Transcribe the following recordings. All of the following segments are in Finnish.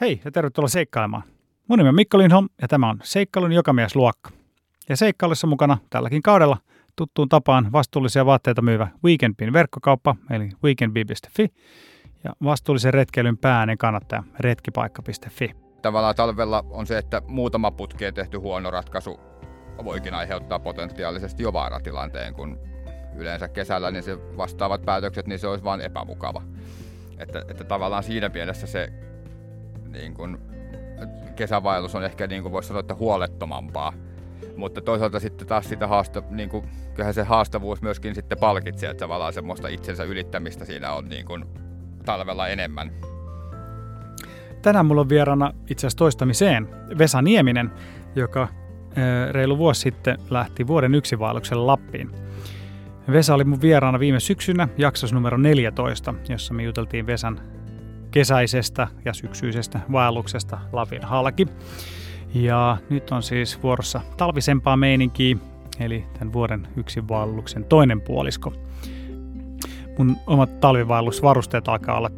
Hei ja tervetuloa seikkailemaan. Mun nimi on Mikko Lindholm ja tämä on Seikkailun jokamiesluokka. Ja seikkailussa mukana tälläkin kaudella tuttuun tapaan vastuullisia vaatteita myyvä Weekendbin verkkokauppa eli weekendbin.fi ja vastuullisen retkeilyn pääinen kannattaja retkipaikka.fi. Tavallaan talvella on se, että muutama putkeen tehty huono ratkaisu voikin aiheuttaa potentiaalisesti jo vaaratilanteen, kun yleensä kesällä niin se vastaavat päätökset, niin se olisi vain epämukava. Että, että tavallaan siinä mielessä se niin kuin, kesävaellus on ehkä niin kuin voisi sanoa, että huolettomampaa. Mutta toisaalta sitten taas sitä haasta, niin kuin, kyllähän se haastavuus myöskin sitten palkitsee, että tavallaan semmoista itsensä ylittämistä siinä on niin kuin, talvella enemmän. Tänään mulla on vieraana itse asiassa toistamiseen Vesa Nieminen, joka reilu vuosi sitten lähti vuoden yksivaellukselle Lappiin. Vesa oli mun vieraana viime syksynä jaksossa numero 14, jossa me juteltiin Vesan kesäisestä ja syksyisestä vaelluksesta Lapin halki. Ja nyt on siis vuorossa talvisempaa meininkiä, eli tämän vuoden yksivaelluksen toinen puolisko. Mun omat talvivaellusvarusteet alkaa olla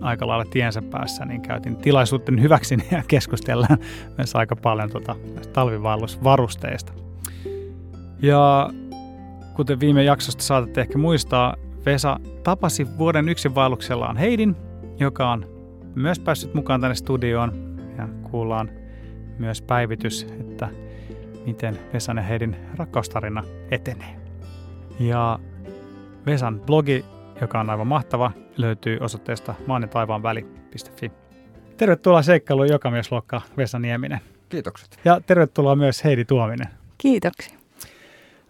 aika lailla tiensä päässä, niin käytin tilaisuuden hyväksi ja keskustellaan myös aika paljon tuota talvivaellusvarusteista. Ja kuten viime jaksosta saatatte ehkä muistaa, Vesa tapasi vuoden yksinvaelluksellaan Heidin, joka on myös päässyt mukaan tänne studioon ja kuullaan myös päivitys, että miten Vesan ja Heidin rakkaustarina etenee. Ja Vesan blogi, joka on aivan mahtava, löytyy osoitteesta maan ja taivaan väli.fi. Tervetuloa seikkailuun jokamiesluokka Vesa Nieminen. Kiitokset. Ja tervetuloa myös Heidi Tuominen. Kiitoksia.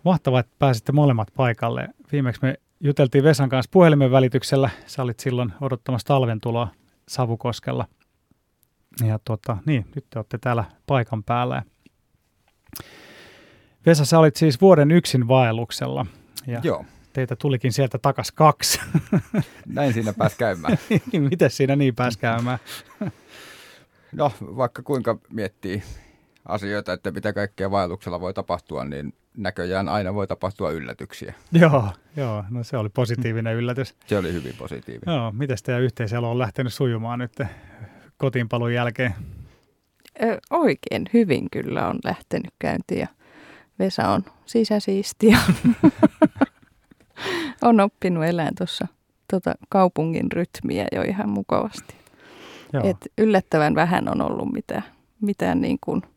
Mahtavaa, että pääsitte molemmat paikalle. Viimeksi me juteltiin Vesan kanssa puhelimen välityksellä. Sä olit silloin odottamassa talven tuloa Savukoskella. Ja tota, niin, nyt te olette täällä paikan päällä. Vesa, sä olit siis vuoden yksin vaelluksella. Ja Joo. Teitä tulikin sieltä takas kaksi. Näin siinä pääsi käymään. Miten siinä niin pääsi käymään? no, vaikka kuinka miettii asioita, että mitä kaikkea vaelluksella voi tapahtua, niin näköjään aina voi tapahtua yllätyksiä. Joo, joo no se oli positiivinen yllätys. Se oli hyvin positiivinen. Joo, miten teidän yhteiselo on lähtenyt sujumaan nyt kotiinpalun jälkeen? Ö, oikein hyvin kyllä on lähtenyt käyntiin ja Vesa on sisäsiisti ja on oppinut elää tuossa tota kaupungin rytmiä jo ihan mukavasti. Et yllättävän vähän on ollut mitään, mitään niin kuin –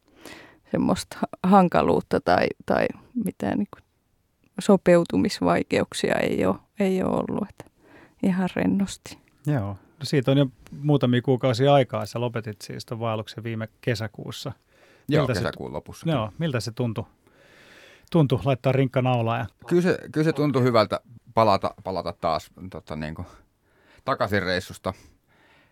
semmoista hankaluutta tai, tai mitään niin kuin sopeutumisvaikeuksia ei ole, ei ole ollut. Että ihan rennosti. Joo. No siitä on jo muutamia kuukausia aikaa. Sä lopetit siis tuon vaelluksen viime kesäkuussa. Joo, miltä kesäkuun se, lopussa. Joo, miltä se tuntui? Tuntui laittaa rinkka naulaa. Ja... Kyllä, se, kyllä se tuntui hyvältä palata, palata taas tota, niin kuin, takaisin reissusta.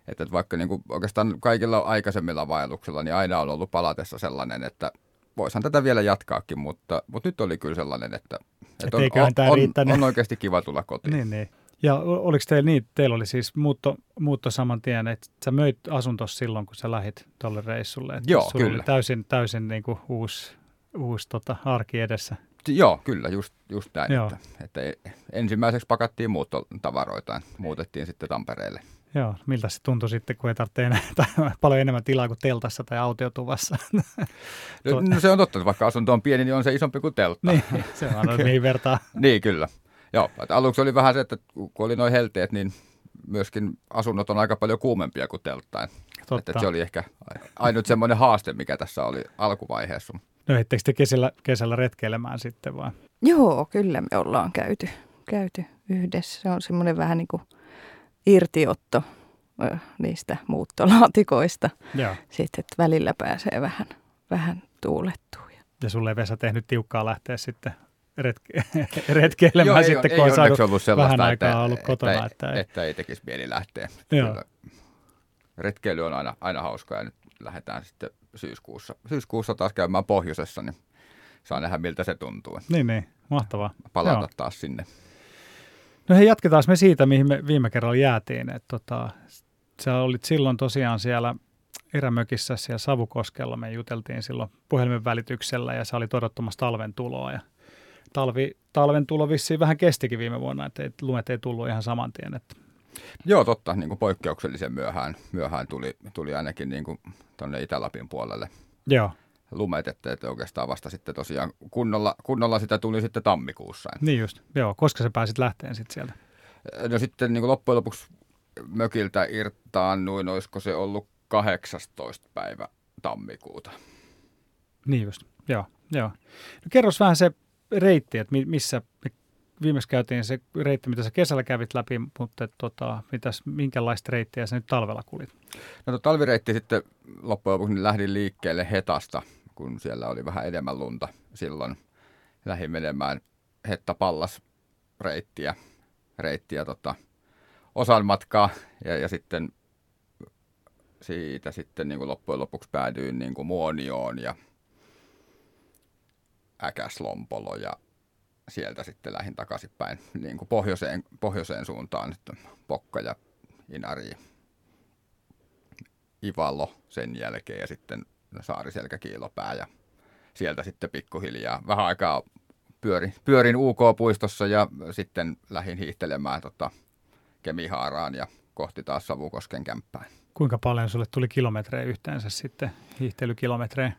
Että vaikka niin kuin oikeastaan kaikilla aikaisemmilla vaelluksilla, niin aina on ollut palatessa sellainen, että voisihan tätä vielä jatkaakin, mutta, mutta nyt oli kyllä sellainen, että, että on, on, on, on oikeasti kiva tulla kotiin. niin, niin. Ja oliko teillä niin, teillä oli siis muutto, muutto saman tien, että sä möit asuntos silloin, kun sä lähit tuolle reissulle? Että Joo, kyllä. oli täysin, täysin niin kuin uusi, uusi tota, arki edessä. Joo, kyllä, just, just näin. Joo. Että, että ensimmäiseksi pakattiin muuttotavaroitaan, muutettiin sitten Tampereelle. Joo, miltä se tuntui sitten, kun ei tarvitse enää, tai paljon enemmän tilaa kuin teltassa tai autiotuvassa? No, no se on totta, että vaikka asunto on pieni, niin on se isompi kuin teltta. Niin, se on niin vertaa. niin, kyllä. Joo, että aluksi oli vähän se, että kun oli noin helteet, niin myöskin asunnot on aika paljon kuumempia kuin telttain. Totta. Että se oli ehkä ainut semmoinen haaste, mikä tässä oli alkuvaiheessa. No ettekö te kesällä, kesällä retkeilemään sitten vai? Joo, kyllä me ollaan käyty, käyty yhdessä. Se on semmoinen vähän niin kuin irtiotto niistä muuttolaatikoista. Joo. Sitten, että välillä pääsee vähän, vähän tuulettuun. Ja sulle ei Vesa tehnyt tiukkaa lähteä sitten retke- retkeilemään Joo, sitten, ei, kun on saanut vähän aikaa että, ollut kotona. Että, että, ei, että ei tekisi mieli lähteä. Joo. retkeily on aina, aina hauskaa ja nyt lähdetään sitten syyskuussa, syyskuussa taas käymään pohjoisessa, niin saa nähdä miltä se tuntuu. Niin, niin. Mahtavaa. Palata Joo. taas sinne. No hei, jatketaan me siitä, mihin me viime kerralla jäätiin. Et tota, sä olit silloin tosiaan siellä erämökissä siellä Savukoskella. Me juteltiin silloin puhelimen välityksellä ja sä olit odottamassa talven tuloa. Ja talvi, talven tulo vissiin vähän kestikin viime vuonna, että ei, lumet ei tullut ihan saman tien. Että Joo, totta. Niin kuin poikkeuksellisen myöhään, myöhään tuli, tuli ainakin niin kuin tuonne Itä-Lapin puolelle. Joo. Lumet, että, että oikeastaan vasta sitten tosiaan kunnolla, kunnolla sitä tuli sitten tammikuussa. Niin just, joo. Koska sä pääsit lähteen sitten sieltä? No sitten niin loppujen lopuksi mökiltä noin, olisiko se ollut 18 päivä tammikuuta. Niin just, joo. joo. No kerros vähän se reitti, että missä viimeksi käytiin se reitti, mitä sä kesällä kävit läpi, mutta tota, mitäs, minkälaista reittiä sä nyt talvella kulit? No talvireitti sitten loppujen lopuksi niin lähdin liikkeelle Hetasta, kun siellä oli vähän enemmän lunta silloin. Lähdin menemään Hetta Pallas reittiä, reittiä tota, osan matkaa ja, ja sitten siitä sitten niin kuin loppujen lopuksi päädyin niin kuin Muonioon ja Äkäslompolo ja sieltä sitten lähdin takaisinpäin niin kuin pohjoiseen, pohjoiseen suuntaan, että Pokka ja Inari, Ivalo sen jälkeen ja sitten Saariselkä Kiilopää ja sieltä sitten pikkuhiljaa vähän aikaa pyörin, pyörin UK-puistossa ja sitten lähdin hiihtelemään tota Kemihaaraan ja kohti taas Savukosken kämppään. Kuinka paljon sulle tuli kilometrejä yhteensä sitten, hiihtelykilometrejä?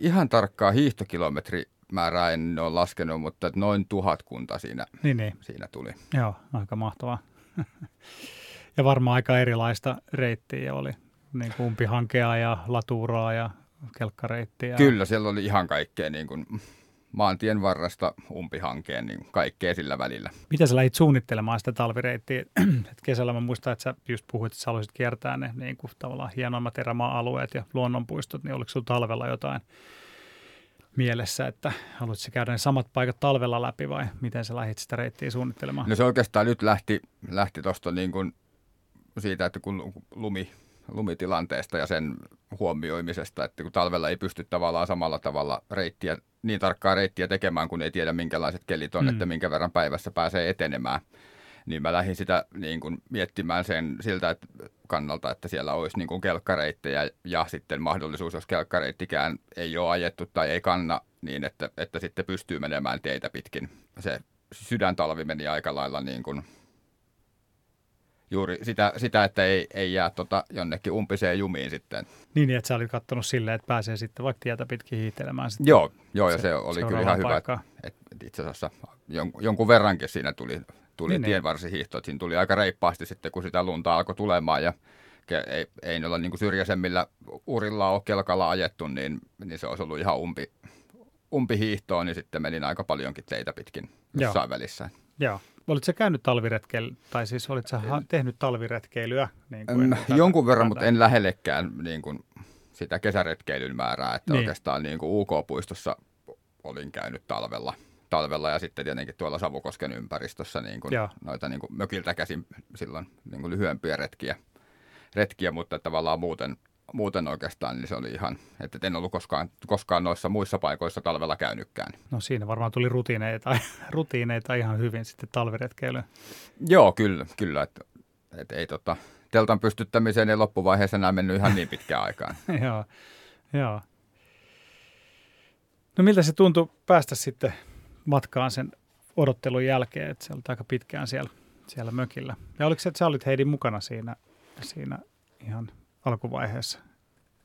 Ihan tarkkaa hiihtokilometri määrää en ole laskenut, mutta noin tuhatkunta siinä, niin, niin. siinä tuli. Joo, aika mahtavaa. ja varmaan aika erilaista reittiä oli, niin kuin umpihankea ja laturaa ja kelkkareittiä. Kyllä, siellä oli ihan kaikkea niin kuin maantien varresta umpihankeen, niin kaikkea sillä välillä. Miten sä lähdit suunnittelemaan sitä talvireittiä? Et kesällä mä muistan, että sä just puhuit, että sä haluaisit kiertää ne niin kuin tavallaan hienoimmat erämaa-alueet ja luonnonpuistot, niin oliko sulla talvella jotain mielessä, että haluaisitko käydä ne samat paikat talvella läpi vai miten sä lähdit sitä reittiä suunnittelemaan? No se oikeastaan nyt lähti, lähti tuosta niin kuin siitä, että kun lumi, lumitilanteesta ja sen huomioimisesta, että kun talvella ei pysty tavallaan samalla tavalla reittiä, niin tarkkaa reittiä tekemään, kun ei tiedä minkälaiset kelit on, mm. että minkä verran päivässä pääsee etenemään – niin mä lähdin sitä niin kuin miettimään sen siltä että kannalta, että siellä olisi niin kuin kelkkareittejä ja sitten mahdollisuus, jos kelkkareittikään ei ole ajettu tai ei kanna, niin että, että sitten pystyy menemään teitä pitkin. Se sydäntalvi meni aika lailla niin kuin juuri sitä, sitä että ei, ei jää tota jonnekin umpiseen jumiin sitten. Niin, että sä olit katsonut silleen, että pääsee sitten vaikka tietä pitkin hiitelemään. Sitten joo, joo, ja se, se oli kyllä ihan hyvä, että, että itse asiassa jon, jonkun verrankin siinä tuli tuli niin, niin. tienvarsihiihto. Siinä tuli aika reippaasti sitten, kun sitä lunta alkoi tulemaan ja ei, ei noilla niin syrjäisemmillä urilla ole kelkalla ajettu, niin, niin se olisi ollut ihan umpi, umpihiihtoa, niin sitten menin aika paljonkin teitä pitkin jossain Joo. välissä. Joo. Olitko käynyt talviretkeilyä, tai siis olitko tehnyt talviretkeilyä? Niin kuin Jonkun verran, mutta en lähellekään niin kuin sitä kesäretkeilyn määrää, että niin. oikeastaan niin kuin UK-puistossa olin käynyt talvella – talvella ja sitten tietenkin tuolla Savukosken ympäristössä niin kuin noita niin kuin mökiltä käsin silloin niin kuin lyhyempiä retkiä, retkiä, mutta tavallaan muuten, muuten oikeastaan niin se oli ihan, että en ollut koskaan, koskaan noissa muissa paikoissa talvella käynytkään. No siinä varmaan tuli rutiineita, rutiineita ihan hyvin sitten talviretkeilyyn. Joo, kyllä, kyllä että, että ei tota, teltan pystyttämiseen ei loppuvaiheessa enää mennyt ihan niin pitkään aikaan. joo, joo. No miltä se tuntui päästä sitten matkaan sen odottelun jälkeen, että se oli aika pitkään siellä, siellä mökillä. Ja oliko se, että sä olit Heidin mukana siinä, siinä ihan alkuvaiheessa?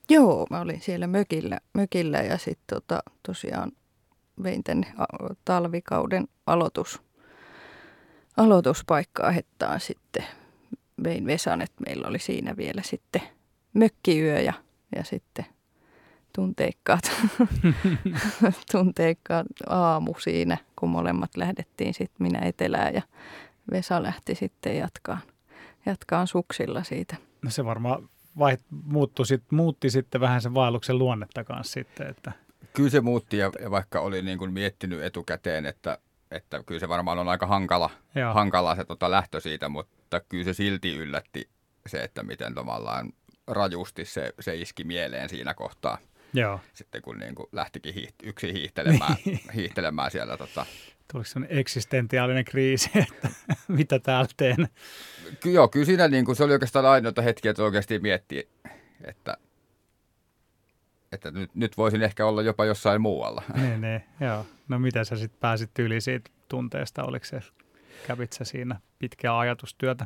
Joo, mä olin siellä mökillä, mökillä ja sitten tota, tosiaan vein tänne talvikauden aloitus, aloituspaikkaa hettaan sitten. Vein Vesan, että meillä oli siinä vielä sitten mökkiyö ja, ja sitten – tunteikkaat, tunteikkaat aamu siinä, kun molemmat lähdettiin sitten minä etelään ja Vesa lähti sitten jatkaan, jatkaan suksilla siitä. No se varmaan vai, muuttui sit, muutti sitten vähän sen vaelluksen luonnetta kanssa sitten, että... Kyllä se muutti ja vaikka oli niin kuin miettinyt etukäteen, että, että kyllä se varmaan on aika hankala, hankala se tota lähtö siitä, mutta kyllä se silti yllätti se, että miten tavallaan rajusti se, se iski mieleen siinä kohtaa. Joo. Sitten kun niin kuin lähtikin hiiht- yksi hiihtelemään, niin. hiihtelemään siellä. Tota... Tuliko sellainen eksistentiaalinen kriisi, että mitä täällä teen? Ky- joo, kyllä siinä niin kuin, se oli oikeastaan ainoita hetkiä, että oikeasti miettii, että, että nyt, nyt voisin ehkä olla jopa jossain muualla. Niin, niin joo. No mitä sä sitten pääsit yli siitä tunteesta? Oliko se, kävit sä siinä pitkää ajatustyötä?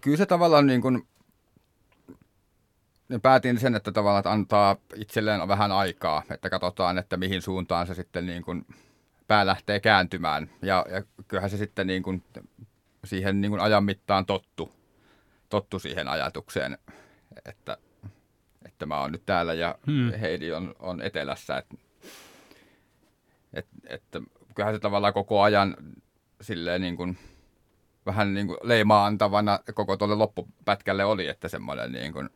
kyllä se tavallaan niin kuin, niin päätin sen, että tavallaan että antaa itselleen vähän aikaa, että katsotaan, että mihin suuntaan se sitten niin kuin pää lähtee kääntymään. Ja, ja kyllähän se sitten niin kuin siihen niin kuin ajan mittaan tottu, tottu siihen ajatukseen, että, että mä oon nyt täällä ja hmm. Heidi on, on etelässä. Että, että, että kyllähän se tavallaan koko ajan silleen niin kuin, vähän niin kuin leimaa antavana koko tuolle loppupätkälle oli, että semmoinen niin kuin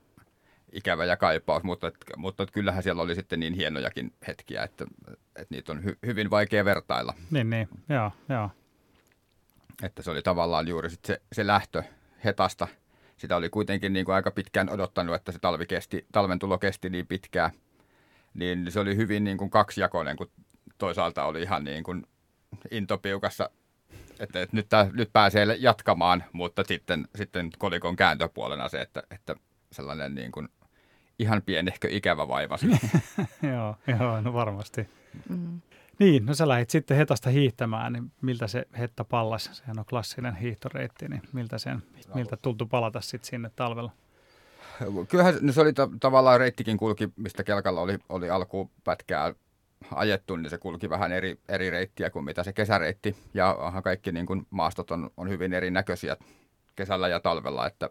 ikävä ja kaipaus, mutta, mutta kyllähän siellä oli sitten niin hienojakin hetkiä, että, että niitä on hy, hyvin vaikea vertailla. Niin, niin, joo, joo. Että se oli tavallaan juuri sit se, se lähtö hetasta. Sitä oli kuitenkin niin kuin aika pitkään odottanut, että se talvi kesti, talven tulo kesti niin pitkään. Niin se oli hyvin niin kuin kaksijakoinen, kun toisaalta oli ihan niin kuin intopiukassa, että, että nyt, tää, nyt pääsee jatkamaan, mutta sitten, sitten kolikon kääntöpuolena se, että, että sellainen niin kuin ihan pienehkö ikävä vaiva. joo, joo, no varmasti. Mm. Niin, no sä lähdit sitten Hetasta hiihtämään, niin miltä se Hetta pallas, sehän on klassinen hiihtoreitti, niin miltä, sen, miltä tultu palata sitten sinne talvella? Kyllähän no se oli ta- tavallaan reittikin kulki, mistä kelkalla oli, oli alkupätkää ajettu, niin se kulki vähän eri, eri reittiä kuin mitä se kesäreitti. Ja kaikki niin kuin maastot on, on hyvin erinäköisiä kesällä ja talvella, että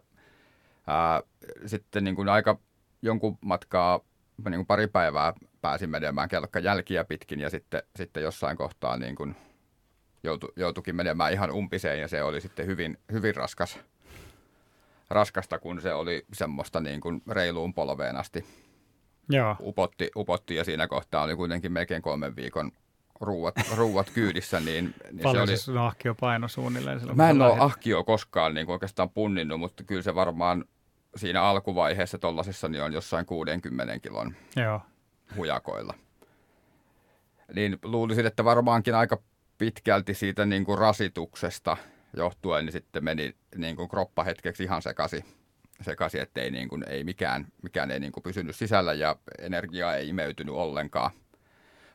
ää, sitten niin kuin aika jonkun matkaa, niin kuin pari päivää pääsin menemään kelkka jälkiä pitkin ja sitten, sitten jossain kohtaa niin kuin joutu, joutukin menemään ihan umpiseen ja se oli sitten hyvin, hyvin raskas, raskasta, kun se oli semmoista niin kuin reiluun polveen asti. Joo. Upotti, upotti ja siinä kohtaa oli kuitenkin melkein kolmen viikon ruuat, ruuat kyydissä. Niin, niin Paljon se oli, siis ahkio paino suunnilleen silloin? Mä en ole ahkio koskaan niin kuin oikeastaan punninnut, mutta kyllä se varmaan siinä alkuvaiheessa tuollaisessa niin on jossain 60 kilon Joo. hujakoilla. Niin luulisin, että varmaankin aika pitkälti siitä niin kuin rasituksesta johtuen niin sitten meni niin kuin kroppa hetkeksi ihan sekaisin, sekaisin että ei, niin kuin, ei mikään, mikään ei niin kuin pysynyt sisällä ja energia ei imeytynyt ollenkaan.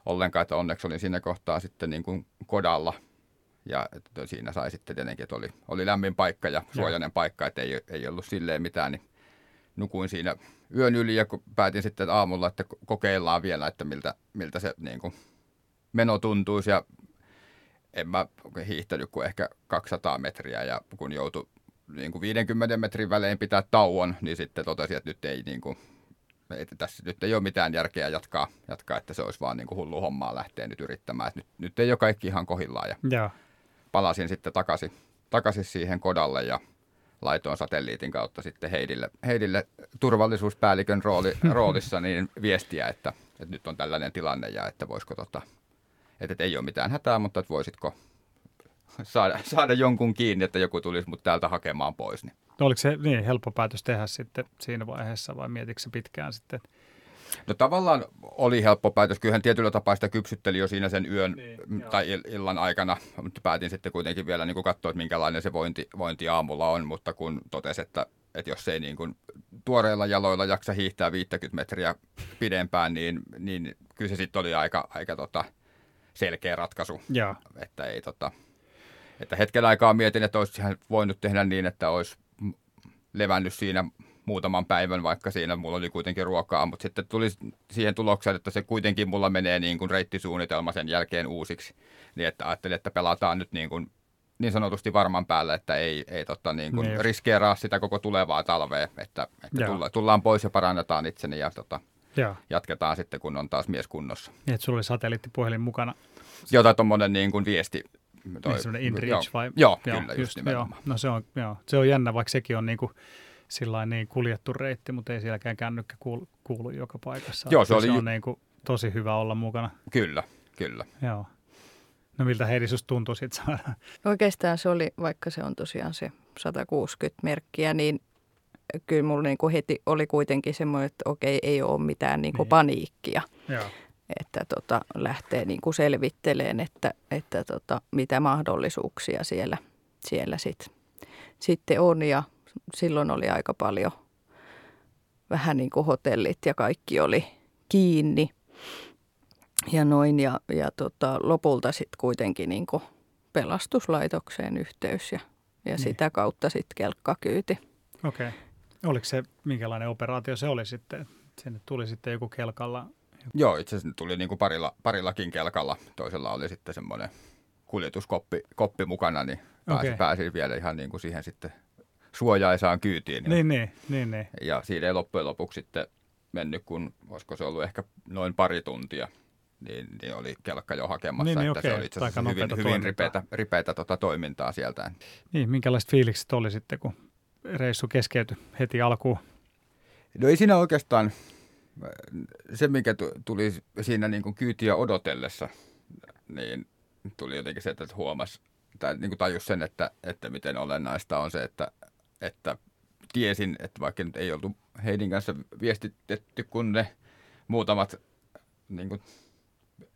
ollenkaan että onneksi olin siinä kohtaa sitten niin kuin kodalla ja että siinä sai sitten tietenkin, että oli, oli lämmin paikka ja suojainen ja. paikka, että ei, ei ollut silleen mitään, niin nukuin siinä yön yli ja päätin sitten aamulla, että kokeillaan vielä, että miltä, miltä se niin kuin meno tuntuisi ja en mä hiihtänyt kuin ehkä 200 metriä ja kun joutui niin kuin 50 metrin välein pitää tauon, niin sitten totesin, että nyt ei, niin kuin, että tässä nyt ei ole mitään järkeä jatkaa, jatkaa että se olisi vaan niin kuin hullu hommaa lähteä nyt yrittämään. Että nyt, nyt ei ole kaikki ihan kohillaan ja, ja. Palasin sitten takaisin, takaisin siihen kodalle ja laitoin satelliitin kautta sitten Heidille, Heidille turvallisuuspäällikön rooli, roolissa niin viestiä, että, että nyt on tällainen tilanne ja että voisiko tota, että, että ei ole mitään hätää, mutta että voisitko saada, saada jonkun kiinni, että joku tulisi mut täältä hakemaan pois. Niin. No oliko se niin helppo päätös tehdä sitten siinä vaiheessa vai mietitkö se pitkään sitten? No tavallaan oli helppo päätös. Kyllähän tietyllä tapaa sitä kypsytteli jo siinä sen yön niin, tai illan aikana, mutta päätin sitten kuitenkin vielä niin kuin katsoa, että minkälainen se vointi, vointi aamulla on, mutta kun totesi, että, että jos ei niin kuin tuoreilla jaloilla jaksa hiihtää 50 metriä pidempään, niin, niin kyllä se sitten oli aika, aika tota, selkeä ratkaisu. Ja. Että, ei, tota, että hetken aikaa mietin, että olisi voinut tehdä niin, että olisi levännyt siinä muutaman päivän, vaikka siinä mulla oli kuitenkin ruokaa, mutta sitten tuli siihen tulokseen, että se kuitenkin mulla menee niin kuin reittisuunnitelma sen jälkeen uusiksi, niin että ajattelin, että pelataan nyt niin kuin niin sanotusti varman päälle, että ei, ei tota, niin kuin niin riskeeraa sitä koko tulevaa talvea, että, että tulla, tullaan pois ja parannetaan itseni ja tota, Joo. jatketaan sitten, kun on taas mies kunnossa. Niin, että sulla oli satelliittipuhelin mukana. Jota tuommoinen niin kuin viesti. Toi, niin semmoinen InReach vai? Joo, joo kyllä, just, just nimenomaan. Joo. No se on, joo. se on jännä, vaikka sekin on niin kuin sillä niin kuljettu reitti, mutta ei sielläkään kännykkä kuulu, kuulu joka paikassa. Joo, se, oli... se on niin kuin tosi hyvä olla mukana. Kyllä, kyllä. Joo. No miltä Heidi susta tuntui sitten saada? Oikeastaan se oli, vaikka se on tosiaan se 160 merkkiä, niin kyllä mulla niin kuin heti oli kuitenkin semmoinen, että okei, ei ole mitään niin kuin niin. paniikkia. Joo. Että tota, lähtee niin kuin selvitteleen, että, että tota, mitä mahdollisuuksia siellä, siellä sit, sitten on. Ja silloin oli aika paljon vähän niin kuin hotellit ja kaikki oli kiinni ja noin. Ja, ja tota, lopulta sitten kuitenkin niin kuin pelastuslaitokseen yhteys ja, ja niin. sitä kautta sitten kelkkakyyti. Okei. Okay. Oliko se, minkälainen operaatio se oli sitten? Sinne tuli sitten joku kelkalla? Joo, itse asiassa tuli niin kuin parilla, parillakin kelkalla. Toisella oli sitten semmoinen kuljetuskoppi koppi mukana, niin pääsi, okay. pääsi vielä ihan niin kuin siihen sitten suojaisaan kyytiin. Niin, niin, niin, niin. Ja siinä ei loppujen lopuksi sitten mennyt, kun olisiko se ollut ehkä noin pari tuntia, niin, niin oli kelkka jo hakemassa. Niin, niin että okei. se oli itse asiassa hyvin, hyvin ripeätä, ripeätä tota toimintaa sieltä. Niin, minkälaiset fiilikset oli sitten, kun reissu keskeytyi heti alkuun? No ei siinä oikeastaan, se mikä tuli siinä niin kuin kyytiä odotellessa, niin tuli jotenkin se, että huomasi tai niin kuin tajus sen, että, että miten olennaista on se, että, että tiesin, että vaikka nyt ei oltu Heidin kanssa viestitetty, kun ne muutamat niin kuin,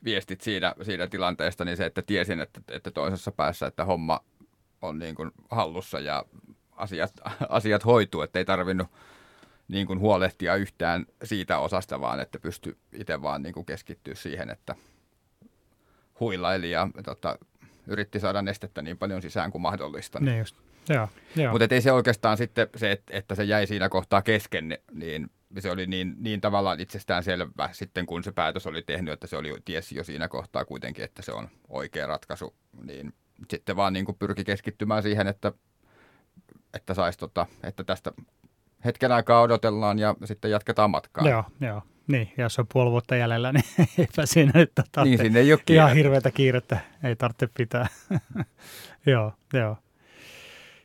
viestit siinä, siinä tilanteesta, niin se, että tiesin, että, että toisessa päässä, että homma on niin kuin hallussa ja asiat, asiat hoituu, että ei tarvinnut niin kuin huolehtia yhtään siitä osasta, vaan että pysty itse vaan niin kuin keskittyä siihen, että huilaili ja tota, yritti saada nestettä niin paljon sisään kuin mahdollista. Niin just. Mutta ei se oikeastaan sitten se, että se jäi siinä kohtaa kesken, niin se oli niin, niin tavallaan itsestään selvä sitten, kun se päätös oli tehnyt, että se oli tiesi jo siinä kohtaa kuitenkin, että se on oikea ratkaisu, niin sitten vaan niin kuin pyrki keskittymään siihen, että, että saisi tota, että tästä hetken aikaa odotellaan ja sitten jatketaan matkaa. Joo, joo. Niin, ja jos on puoli vuotta jäljellä, niin eipä siinä nyt tota, niin, sinne ei ole ihan hirveätä kiirettä, ei tarvitse pitää. joo, joo.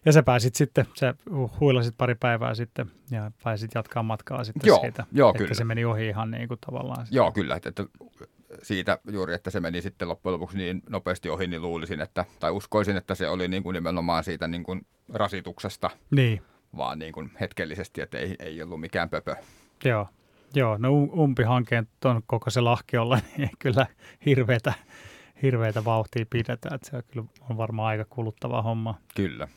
Ja sä pääsit sitten, sä huilasit pari päivää sitten ja pääsit jatkaa matkaa sitten joo, siitä, joo, että kyllä. se meni ohi ihan niin kuin tavallaan. Joo, kyllä. Että, että siitä juuri, että se meni sitten loppujen lopuksi niin nopeasti ohi, niin luulisin, että, tai uskoisin, että se oli niin kuin nimenomaan siitä niin kuin rasituksesta, niin. vaan niin kuin hetkellisesti, että ei, ei ollut mikään pöpö. Joo, joo no umpihankkeen tuon koko se lahkiolla, niin kyllä hirveätä, hirveätä vauhtia pidetä, että se on kyllä on varmaan aika kuluttava homma. Kyllä.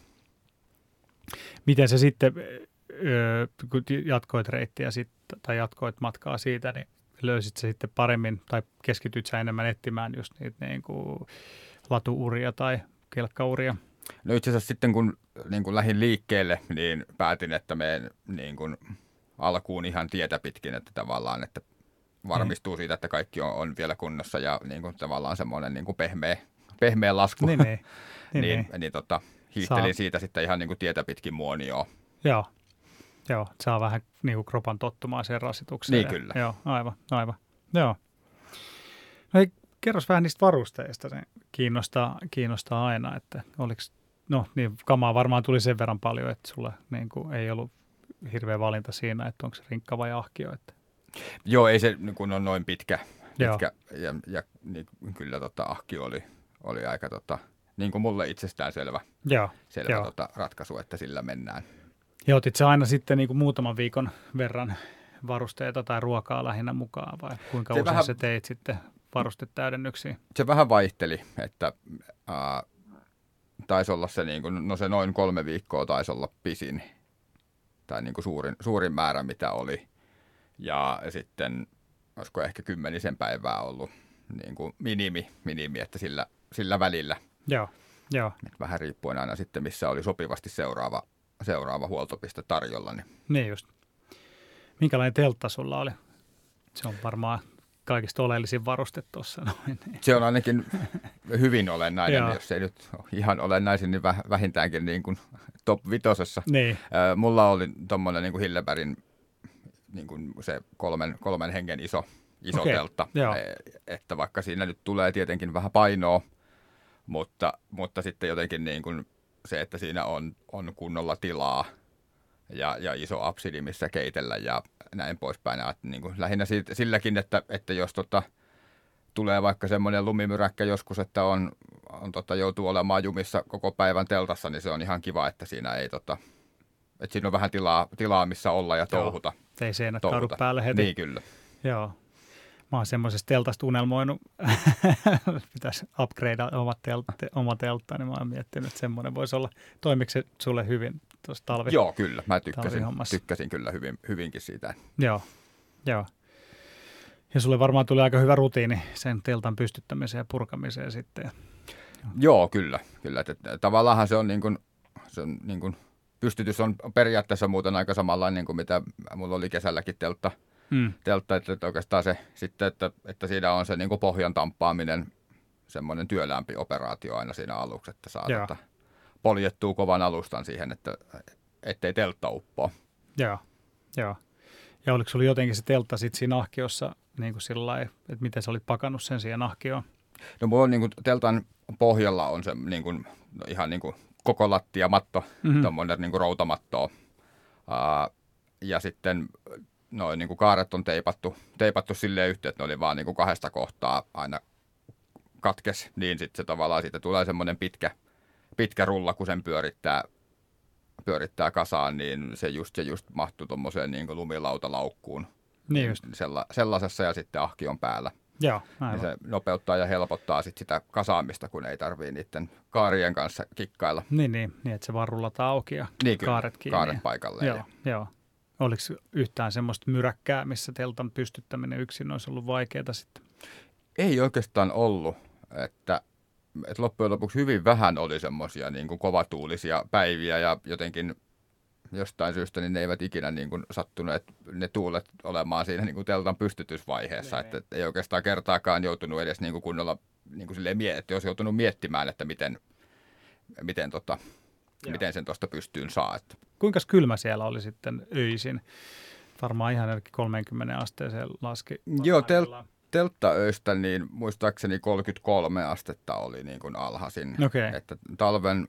Miten se sitten, kun jatkoit reittiä sit, tai jatkoit matkaa siitä, niin löysit se sitten paremmin tai keskityt sä enemmän etsimään just niitä niin kuin latuuria tai kelkkauria? No itse asiassa sitten kun niin kuin lähdin liikkeelle, niin päätin, että menen niin kuin alkuun ihan tietä pitkin, että tavallaan, että varmistuu siitä, että kaikki on, on vielä kunnossa ja niin kuin tavallaan semmoinen niin kuin pehmeä, pehmeä lasku. Niin, niin. niin, niin, niin, niin tota, hiihtelin saa. siitä sitten ihan niin kuin tietä pitkin muonioon. Joo, joo, saa vähän niin kuin kropan tottumaan sen rasitukseen. Niin kyllä. Joo, aivan, aivan. Joo. No ei, kerros vähän niistä varusteista, se kiinnostaa, kiinnostaa aina, että oliko, no niin, kamaa varmaan tuli sen verran paljon, että sulla niin kuin, ei ollut hirveä valinta siinä, että onko se rinkka vai ahkio. Että. Joo, ei se kun on noin pitkä, pitkä ja, ja niin, kyllä tota, ahkio oli, oli aika tota, niin kuin mulle itsestään selvä, Joo, selvä joo. Tota, ratkaisu, että sillä mennään. Ja otit se aina sitten niin kuin muutaman viikon verran varusteita tai ruokaa lähinnä mukaan vai kuinka se usein vähän, sä teit sitten varustetäydennyksiä? Se vähän vaihteli, että äh, taisi olla se, niin kuin, no se noin kolme viikkoa taisi olla pisin tai niin kuin suurin, suurin määrä mitä oli. Ja sitten olisiko ehkä kymmenisen päivää ollut niin kuin minimi, minimi, että sillä, sillä välillä – Joo, joo. Vähän riippuen aina sitten, missä oli sopivasti seuraava, seuraava huoltopiste tarjolla. Niin. niin just. Minkälainen teltta sulla oli? Se on varmaan kaikista oleellisin varuste tuossa. Se on ainakin hyvin olennainen, jos ei nyt ihan olennaisin, niin vähintäänkin niin kuin top vitosessa. Niin. Mulla oli tuommoinen niin Hillebergin niin kuin se kolmen, kolmen hengen iso, iso okay. teltta, Joo. E, että vaikka siinä nyt tulee tietenkin vähän painoa, mutta, mutta sitten jotenkin niin kuin se, että siinä on, on kunnolla tilaa ja, ja iso absidi, missä keitellä ja näin poispäin. Että niin kuin lähinnä silläkin, että, että jos tota, tulee vaikka semmoinen lumimyräkkä joskus, että on, on tota, joutuu olemaan jumissa koko päivän teltassa, niin se on ihan kiva, että siinä ei tota, että siinä on vähän tilaa, tilaa missä olla ja touhuta. Joo, ei seinät kaadu päälle heti. Niin kyllä. Joo, Mä oon semmoisesta teltasta unelmoinut, pitäisi upgradea oma teltta, oma teltta, niin mä oon miettinyt, että semmoinen voisi olla. Toimiko se sulle hyvin tuossa talvi? Joo, kyllä. Mä tykkäsin, tykkäsin kyllä hyvin, hyvinkin siitä. Joo, joo. Ja sulle varmaan tuli aika hyvä rutiini sen teltan pystyttämiseen ja purkamiseen sitten. Joo, kyllä. kyllä. Että tavallaan se on niin kuin se on niin kuin, pystytys on periaatteessa muuten aika samanlainen kuin mitä mulla oli kesälläkin teltta. Mm. teltta että, että oikeastaan se sitten, että, että siinä on se niin kuin pohjan tamppaaminen, semmoinen työlämpi operaatio aina siinä aluksi, että saa tota, poljettua kovan alustan siihen, että ettei teltta uppoa. Joo, joo. Ja oliko sulla jotenkin se teltta sitten siinä ahkiossa niin kuin sillä että miten sä olit pakannut sen siihen ahkioon? No mulla on niin kuin, teltan pohjalla on se niin kuin, no ihan niin kuin koko lattiamatto, mm-hmm. tuommoinen niin kuin routamatto. Uh, ja sitten noin niin kuin kaaret on teipattu, teipattu silleen yhteen, että ne oli vaan niin kuin kahdesta kohtaa aina katkes, niin sitten se tavallaan siitä tulee semmoinen pitkä, pitkä rulla, kun sen pyörittää, pyörittää kasaan, niin se just ja just mahtuu tuommoiseen niin lumilautalaukkuu niin just. Sella, sellaisessa ja sitten ahki on päällä. Joo, Niin se nopeuttaa ja helpottaa sit sitä kasaamista, kun ei tarvii niiden kaarien kanssa kikkailla. Niin, niin, niin että se vaan rullataan auki ja niin, kaaret kiinni. kaaret paikalle. Joo, joo. Oliko yhtään semmoista myräkkää, missä teltan pystyttäminen yksin olisi ollut vaikeaa sitten? Ei oikeastaan ollut, että, että loppujen lopuksi hyvin vähän oli semmoisia niin kuin kovatuulisia päiviä ja jotenkin jostain syystä niin ne eivät ikinä niin kuin sattuneet ne tuulet olemaan siinä niin kuin teltan pystytysvaiheessa, ne, että ei oikeastaan kertaakaan joutunut edes niin kuin kunnolla, niin kuin silleen, että jos joutunut miettimään, että miten, miten, tota, miten sen tuosta pystyyn saa. Että. Kuinka kylmä siellä oli sitten öisin? Varmaan ihan 30 asteeseen laski. Joo, tel- telttaöistä niin muistaakseni 33 astetta oli niin kuin alhaisin. Okay. Että talven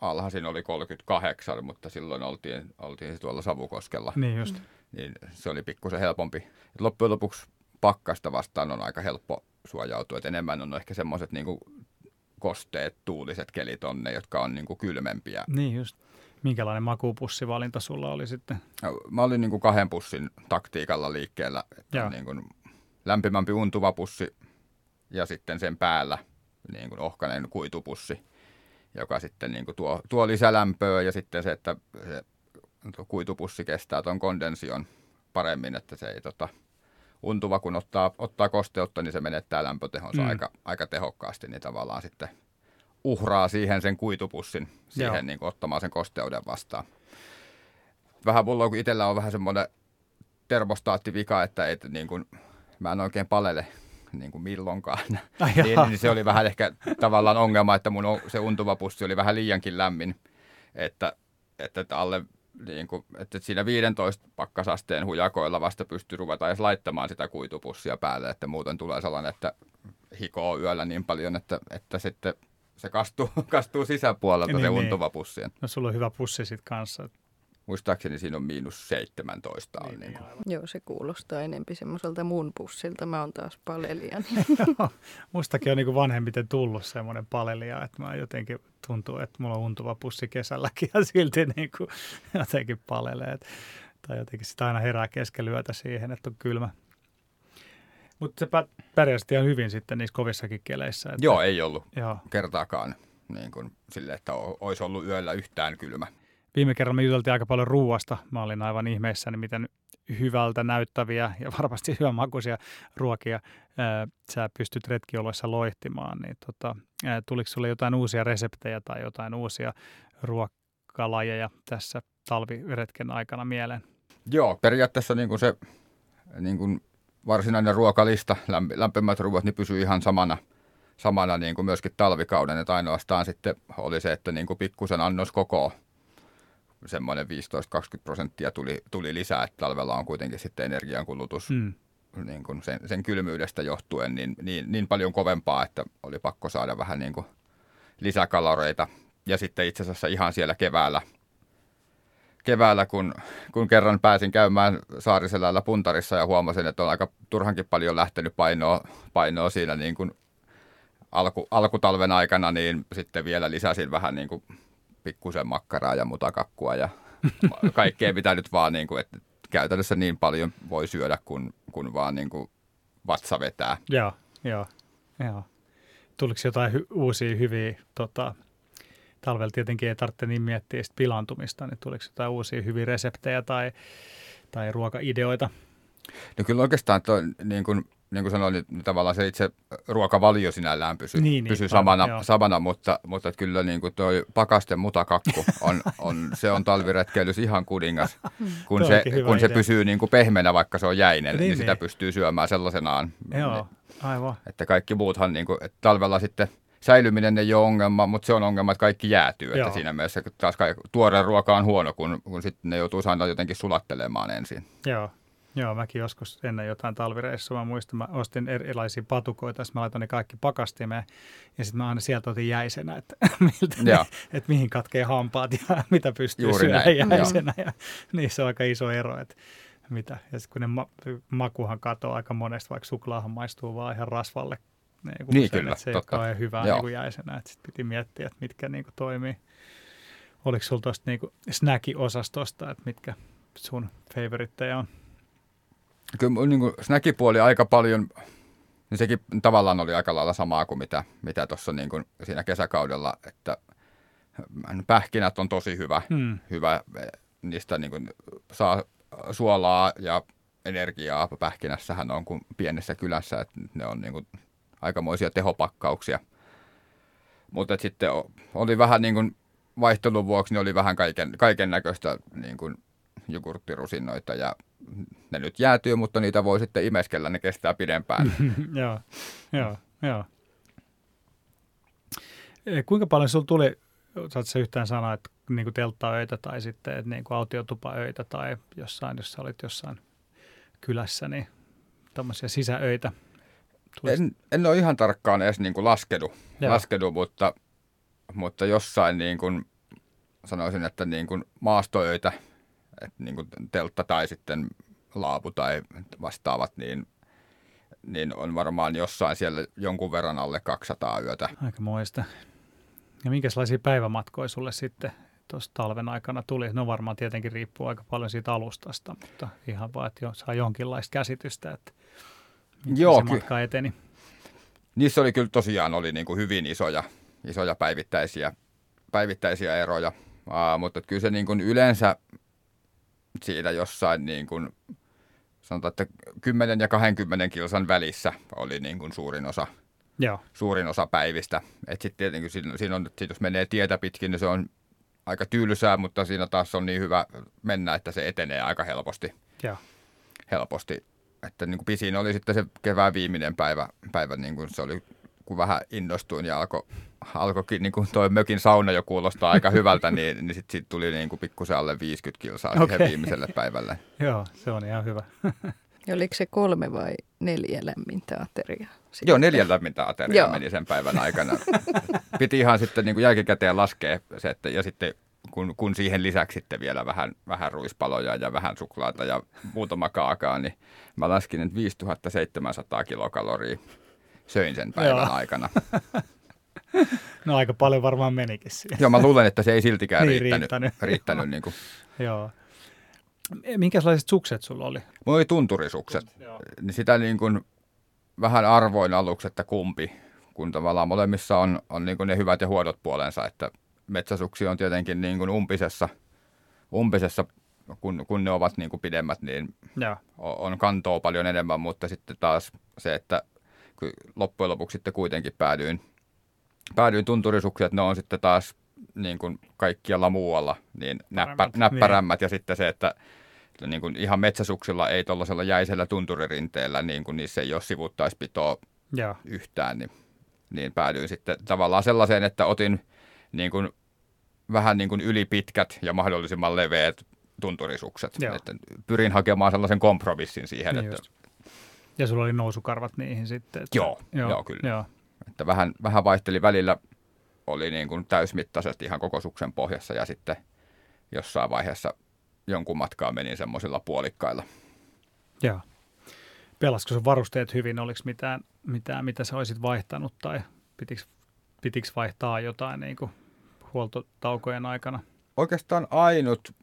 alhaisin oli 38, mutta silloin oltiin, oltiin tuolla Savukoskella. Niin just. Niin se oli pikkusen helpompi. Et loppujen lopuksi pakkasta vastaan on aika helppo suojautua. Et enemmän on ehkä semmoiset niinku kosteet, tuuliset kelit on ne, jotka on niinku kylmempiä. Niin just. Minkälainen makupussivalinta sulla oli sitten? Mä olin niinku kahden pussin taktiikalla liikkeellä. Että niinku lämpimämpi untuva pussi ja sitten sen päällä niin kuin ohkainen kuitupussi joka sitten niin kuin tuo, tuo lisälämpöä ja sitten se, että se kuitupussi kestää tuon kondension paremmin, että se ei tota, untuva, kun ottaa, ottaa kosteutta, niin se menettää lämpötehonsa mm. aika, aika tehokkaasti, niin tavallaan sitten uhraa siihen sen kuitupussin siihen niin kuin ottamaan sen kosteuden vastaan. Vähän mulla kun itsellä on vähän semmoinen termostaattivika, että et, niin kuin, mä en oikein palele niin kuin milloinkaan. Ai niin, niin se oli vähän ehkä tavallaan ongelma, että mun se untuva pussi oli vähän liiankin lämmin, että, että alle niin kuin, että siinä 15 pakkasasteen hujakoilla vasta pystyy ruveta edes laittamaan sitä kuitupussia päälle, että muuten tulee sellainen, että hikoo yöllä niin paljon, että, että sitten se kastuu, kastuu sisäpuolelta niin, se niin. untuva pussi. No sulla on hyvä pussi sitten kanssa. Muistaakseni siinä on miinus 17. Niin, niin kuin. Joo, se kuulostaa enempi semmoiselta mun pussilta. Mä oon taas palelija. Mustakin on niin vanhemmiten tullut semmoinen palelia, että mä jotenkin tuntuu, että mulla on untuva pussi kesälläkin ja silti niin kuin jotenkin palelee. Tai jotenkin sitä aina herää keskelyötä siihen, että on kylmä. Mutta se pärjäsi ihan hyvin sitten niissä kovissakin keleissä. Että... Joo, ei ollut Joo. kertaakaan niin kuin sille, että olisi ollut yöllä yhtään kylmä. Viime kerralla me juteltiin aika paljon ruuasta. Mä olin aivan ihmeissäni, miten hyvältä näyttäviä ja varmasti hyvänmakuisia ruokia ää, sä pystyt retkioloissa loihtimaan. Niin tota, ää, tuliko sulle jotain uusia reseptejä tai jotain uusia ruokalajeja tässä talviretken aikana mieleen? Joo, periaatteessa niin kuin se niin kuin varsinainen ruokalista, lämpimät ruoat, niin pysyy ihan samana, samana niin kuin myöskin talvikauden. Että ainoastaan sitten oli se, että niin kuin pikkusen annos koko semmoinen 15-20 prosenttia tuli, tuli lisää, että talvella on kuitenkin sitten energiankulutus mm. niin kuin sen, sen kylmyydestä johtuen niin, niin, niin paljon kovempaa, että oli pakko saada vähän niin kuin lisäkaloreita. Ja sitten itse asiassa ihan siellä keväällä, keväällä kun, kun kerran pääsin käymään Saariselällä puntarissa ja huomasin, että on aika turhankin paljon lähtenyt painoa, painoa siinä niin kuin alku, alkutalven aikana, niin sitten vielä lisäsin vähän niin kuin pikkusen makkaraa ja mutakakkua ja kaikkea, mitä nyt vaan, niin kuin, että käytännössä niin paljon voi syödä, kun, kun vaan niin kuin vatsa vetää. Joo, joo, joo. Tuliko jotain hy- uusia hyviä, tota, talvella tietenkin ei tarvitse niin miettiä sitä pilantumista, niin tuliko jotain uusia hyviä reseptejä tai, tai ruokaideoita? No kyllä oikeastaan toi, niin kuin niin kuin sanoin, niin tavallaan se itse ruokavalio sinällään pysyy, niin, pysyy niin, samana, joo. samana, mutta, mutta kyllä niin kuin toi pakasten mutakakku on, on, se on talviretkeilys ihan kuningas, kun, se, kun se pysyy niin kuin pehmeänä, vaikka se on jäinen, niin, niin, niin. sitä pystyy syömään sellaisenaan. Joo, aivan. Että kaikki muuthan, niin kuin, että talvella sitten säilyminen ei ole ongelma, mutta se on ongelma, että kaikki jäätyy. Joo. Että siinä mielessä taas tuore ruoka on huono, kun, kun sitten ne joutuu aina jotenkin sulattelemaan ensin. Joo. Joo, mäkin joskus ennen jotain talvireissua, mä muistan, mä ostin erilaisia patukoita, mä laitoin ne kaikki pakastimeen ja sitten mä aina sieltä otin jäisenä, että, miltä ne, että mihin katkee hampaat ja mitä pystyy Juuri syömään jäisenä. Ja, niin se on aika iso ero, että mitä. Ja sitten kun ne ma- makuhan katoaa aika monesti, vaikka suklaahan maistuu vaan ihan rasvalle. Niin, niin sen, kyllä, että se totta. ei ole hyvää niin kuin jäisenä, että sitten piti miettiä, että mitkä niin kuin toimii. Oliko sulla tuosta niin snacki-osastosta, että mitkä sun favoritteja on? Kyllä niin kuin snackipuoli aika paljon, niin sekin tavallaan oli aika lailla samaa kuin mitä, mitä tuossa niin kuin siinä kesäkaudella, että pähkinät on tosi hyvä, hmm. hyvä niistä niin kuin saa suolaa ja energiaa pähkinässähän on kuin pienessä kylässä, että ne on niin kuin aikamoisia tehopakkauksia. Mutta sitten oli vähän niin kuin vaihtelun vuoksi, niin oli vähän kaiken, kaiken näköistä niin kuin jogurttirusinoita ja ne nyt jäätyy, mutta niitä voi sitten imeskellä, ne kestää pidempään. joo, joo, joo. E, kuinka paljon sinulla tuli, saat se yhtään sanoa, että niin telttaöitä tai sitten että niin autiotupaöitä tai jossain, jos sä olit jossain kylässä, niin tämmöisiä sisäöitä? En, en ole ihan tarkkaan edes niin kuin laskenut, laskenut mutta, mutta jossain niin kuin, sanoisin, että niin kuin maastoöitä – että niin kuin teltta tai sitten laapu tai vastaavat, niin, niin on varmaan jossain siellä jonkun verran alle 200 yötä. Aika muista. Ja minkälaisia päivämatkoja sulle sitten tuossa talven aikana tuli? No varmaan tietenkin riippuu aika paljon siitä alustasta, mutta ihan vaan, että jo, saa jonkinlaista käsitystä, että Joo, se matka eteni. Niissä oli kyllä tosiaan oli niin kuin hyvin isoja, isoja päivittäisiä, päivittäisiä eroja, uh, mutta kyllä se niin kuin yleensä siinä jossain niin kuin, sanotaan, että 10 ja 20 kilsan välissä oli niin kuin suurin osa Joo. suurin osa päivistä. Et sitten tietenkin siinä, siinä on, sit jos menee tietä pitkin, niin se on aika tylsää, mutta siinä taas on niin hyvä mennä, että se etenee aika helposti. Joo. helposti. Että niin kuin pisin oli sitten se kevään viimeinen päivä, päivä niin kuin se oli kun vähän innostuin ja alkoi alkoikin, niin kuin toi mökin sauna jo kuulostaa aika hyvältä, niin, niin sitten sit tuli niin kuin pikkusen alle 50 kilsaa okay. siihen viimeiselle päivälle. Joo, se on ihan hyvä. Oliko se kolme vai neljä lämmintä ateriaa? Sitten? Joo, neljä lämmintä ateriaa Joo. meni sen päivän aikana. Piti ihan sitten niin kuin jälkikäteen laskea se, että, ja sitten kun, kun siihen lisäksi sitten vielä vähän, vähän ruispaloja ja vähän suklaata ja muutama kaakaa, niin mä laskin, että 5700 kilokaloria söin sen päivän Joo. aikana. No aika paljon varmaan menikin siihen. Joo, mä luulen, että se ei siltikään niin, riittänyt. riittänyt. riittänyt niin kuin. Joo. Minkälaiset sukset sulla oli? Mulla oli tunturisukset. Niin sitä niin kuin vähän arvoin aluksi, että kumpi, kun tavallaan molemmissa on, on niin kuin ne hyvät ja huodot puolensa, että metsäsuksi on tietenkin niin kuin umpisessa, umpisessa kun, kun ne ovat niin kuin pidemmät, niin ja. on kantoa paljon enemmän, mutta sitten taas se, että loppujen lopuksi sitten kuitenkin päädyin, päädyin tunturisuksiin, että ne on sitten taas niin kuin kaikkialla muualla niin näppä, näppärämmät niin. ja sitten se, että niin kuin ihan metsäsuksilla ei tuollaisella jäisellä tunturirinteellä, niin kuin niissä ei ole sivuttaispitoa ja. yhtään, niin, niin päädyin sitten tavallaan sellaiseen, että otin niin kuin vähän niin kuin ylipitkät ja mahdollisimman leveät tunturisukset. Että pyrin hakemaan sellaisen kompromissin siihen, niin että just. Ja sulla oli nousukarvat niihin sitten? Että, joo, joo, joo, kyllä. Joo. Että vähän, vähän vaihteli välillä, oli niin kuin täysmittaiset ihan koko suksen pohjassa ja sitten jossain vaiheessa jonkun matkaa menin semmoisilla puolikkailla. Joo. Pelasko sun varusteet hyvin? Oliko mitään, mitään, mitä sä olisit vaihtanut tai pitikö, pitikö vaihtaa jotain niin kuin huoltotaukojen aikana? Oikeastaan ainut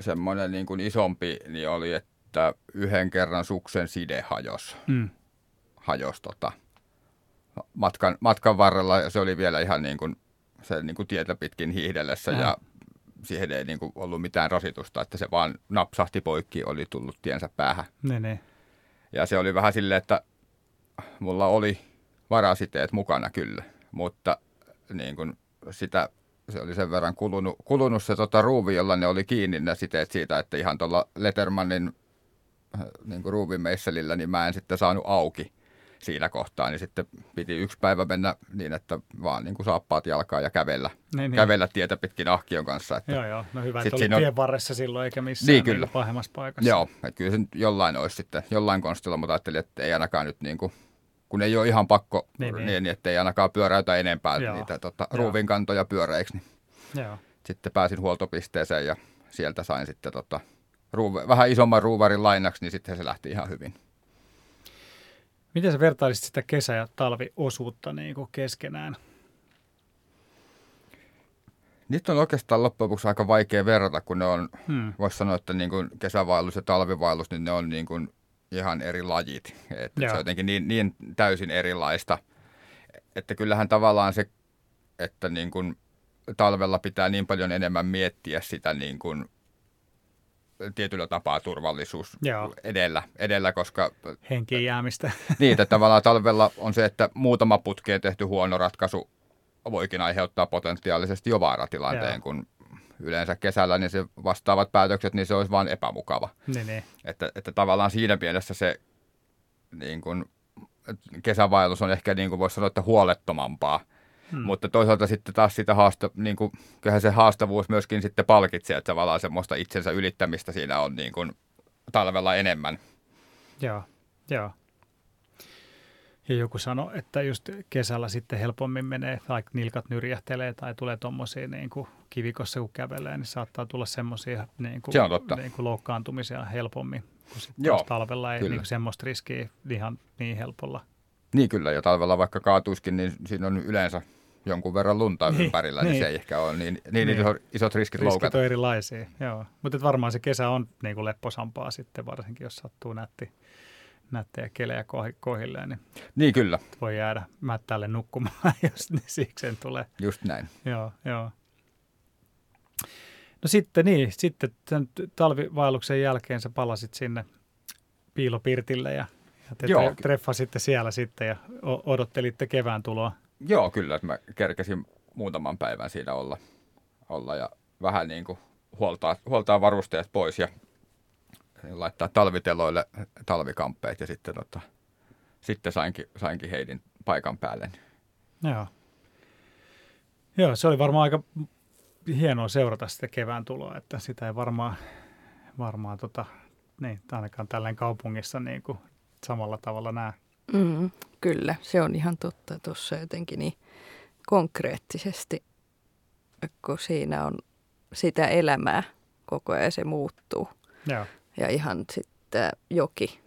semmoinen niin kuin isompi niin oli, että että yhden kerran suksen side hajos, mm. hajos tota, matkan, matkan varrella ja se oli vielä ihan niin kuin, se niin kuin tietä pitkin hiihdellessä ja, ja siihen ei niin kuin ollut mitään rasitusta, että se vaan napsahti poikki, oli tullut tiensä päähän. Ne, ne. Ja se oli vähän silleen, että mulla oli varasiteet mukana kyllä, mutta niin kuin sitä, se oli sen verran kulunut, kulunut se tota, ruuvi, jolla ne oli kiinni ne siteet siitä, että ihan tuolla Lettermanin niin kuin ruuvimeisselillä, niin mä en sitten saanut auki siinä kohtaa, niin sitten piti yksi päivä mennä niin, että vaan niin kuin saappaat jalkaa ja kävellä, niin, niin. kävellä tietä pitkin ahkion kanssa. Että joo, joo. No hyvä, että oli tien varressa silloin eikä missään niin, kyllä. Niin pahemmassa paikassa. Joo, että kyllä se jollain olisi sitten, jollain konstilla, mutta ajattelin, että ei ainakaan nyt niin kuin, kun ei ole ihan pakko, niin, niin. niin että ei ainakaan pyöräytä enempää joo. niitä tota, ruuvin kantoja pyöreiksi, niin joo. sitten pääsin huoltopisteeseen ja sieltä sain sitten tota, ruuve, vähän isomman ruuvarin lainaksi, niin sitten se lähti ihan hyvin. Miten sä vertailisit sitä kesä- ja talviosuutta niin kuin keskenään? Niitä on oikeastaan loppujen lopuksi aika vaikea verrata, kun ne on, hmm. voisi sanoa, että niin kuin kesävaellus ja talvivaellus, niin ne on niin kuin ihan eri lajit. Että se on jotenkin niin, niin täysin erilaista, että kyllähän tavallaan se, että niin kuin talvella pitää niin paljon enemmän miettiä sitä niin kuin tietyllä tapaa turvallisuus Joo. edellä, edellä, koska... Henkiin jäämistä. Niin, että tavallaan talvella on se, että muutama putkeen tehty huono ratkaisu voikin aiheuttaa potentiaalisesti jo vaaratilanteen, Joo. kun yleensä kesällä niin se vastaavat päätökset, niin se olisi vain epämukava. Niin, niin. Että, että tavallaan siinä mielessä se niin kuin, kesävaellus on ehkä, niin kuin voisi sanoa, että huolettomampaa – Hmm. Mutta toisaalta sitten taas sitä haasta, niin kuin, kyllähän se haastavuus myöskin sitten palkitsee, että tavallaan semmoista itsensä ylittämistä siinä on niin kuin talvella enemmän. Joo, joo. Ja joku sanoi, että just kesällä sitten helpommin menee, tai nilkat nyrjähtelee tai tulee tuommoisia niin kuin kivikossa kun kävelee, niin saattaa tulla semmoisia niin kuin, niin kuin loukkaantumisia helpommin. Kun sitten Joo, talvella ei niin kuin semmoista riskiä ihan niin helpolla. Niin kyllä, ja talvella vaikka kaatuiskin, niin siinä on yleensä jonkun verran lunta niin, ympärillä, niin, niin se ei ehkä ole niin, niin, niin. isot, isot riskit, riskit loukata. on erilaisia, joo. Mutta varmaan se kesä on niin kuin lepposampaa sitten, varsinkin jos sattuu nätti, nättejä kelejä kohilleen. Niin, niin kyllä. Voi jäädä mättälle nukkumaan, jos niin sikseen tulee. Just näin. Joo, joo. No sitten niin, sitten tämän talvivaelluksen jälkeen sä palasit sinne piilopirtille ja, ja te Joo. treffasitte siellä sitten ja odottelitte kevään tuloa. Joo, kyllä, että mä kerkesin muutaman päivän siinä olla, olla ja vähän niin kuin huoltaa, huoltaa varusteet pois ja laittaa talviteloille talvikamppeet ja sitten, tota, sitten sainkin, sainkin heidin paikan päälle. Joo. Joo, se oli varmaan aika hienoa seurata sitä kevään tuloa, että sitä ei varmaan, varmaan tota, niin, ainakaan tällainen kaupungissa niin kuin samalla tavalla näe. Mm, kyllä, se on ihan totta tuossa jotenkin niin konkreettisesti, kun siinä on sitä elämää koko ajan se muuttuu. Ja, ja ihan sitten joki,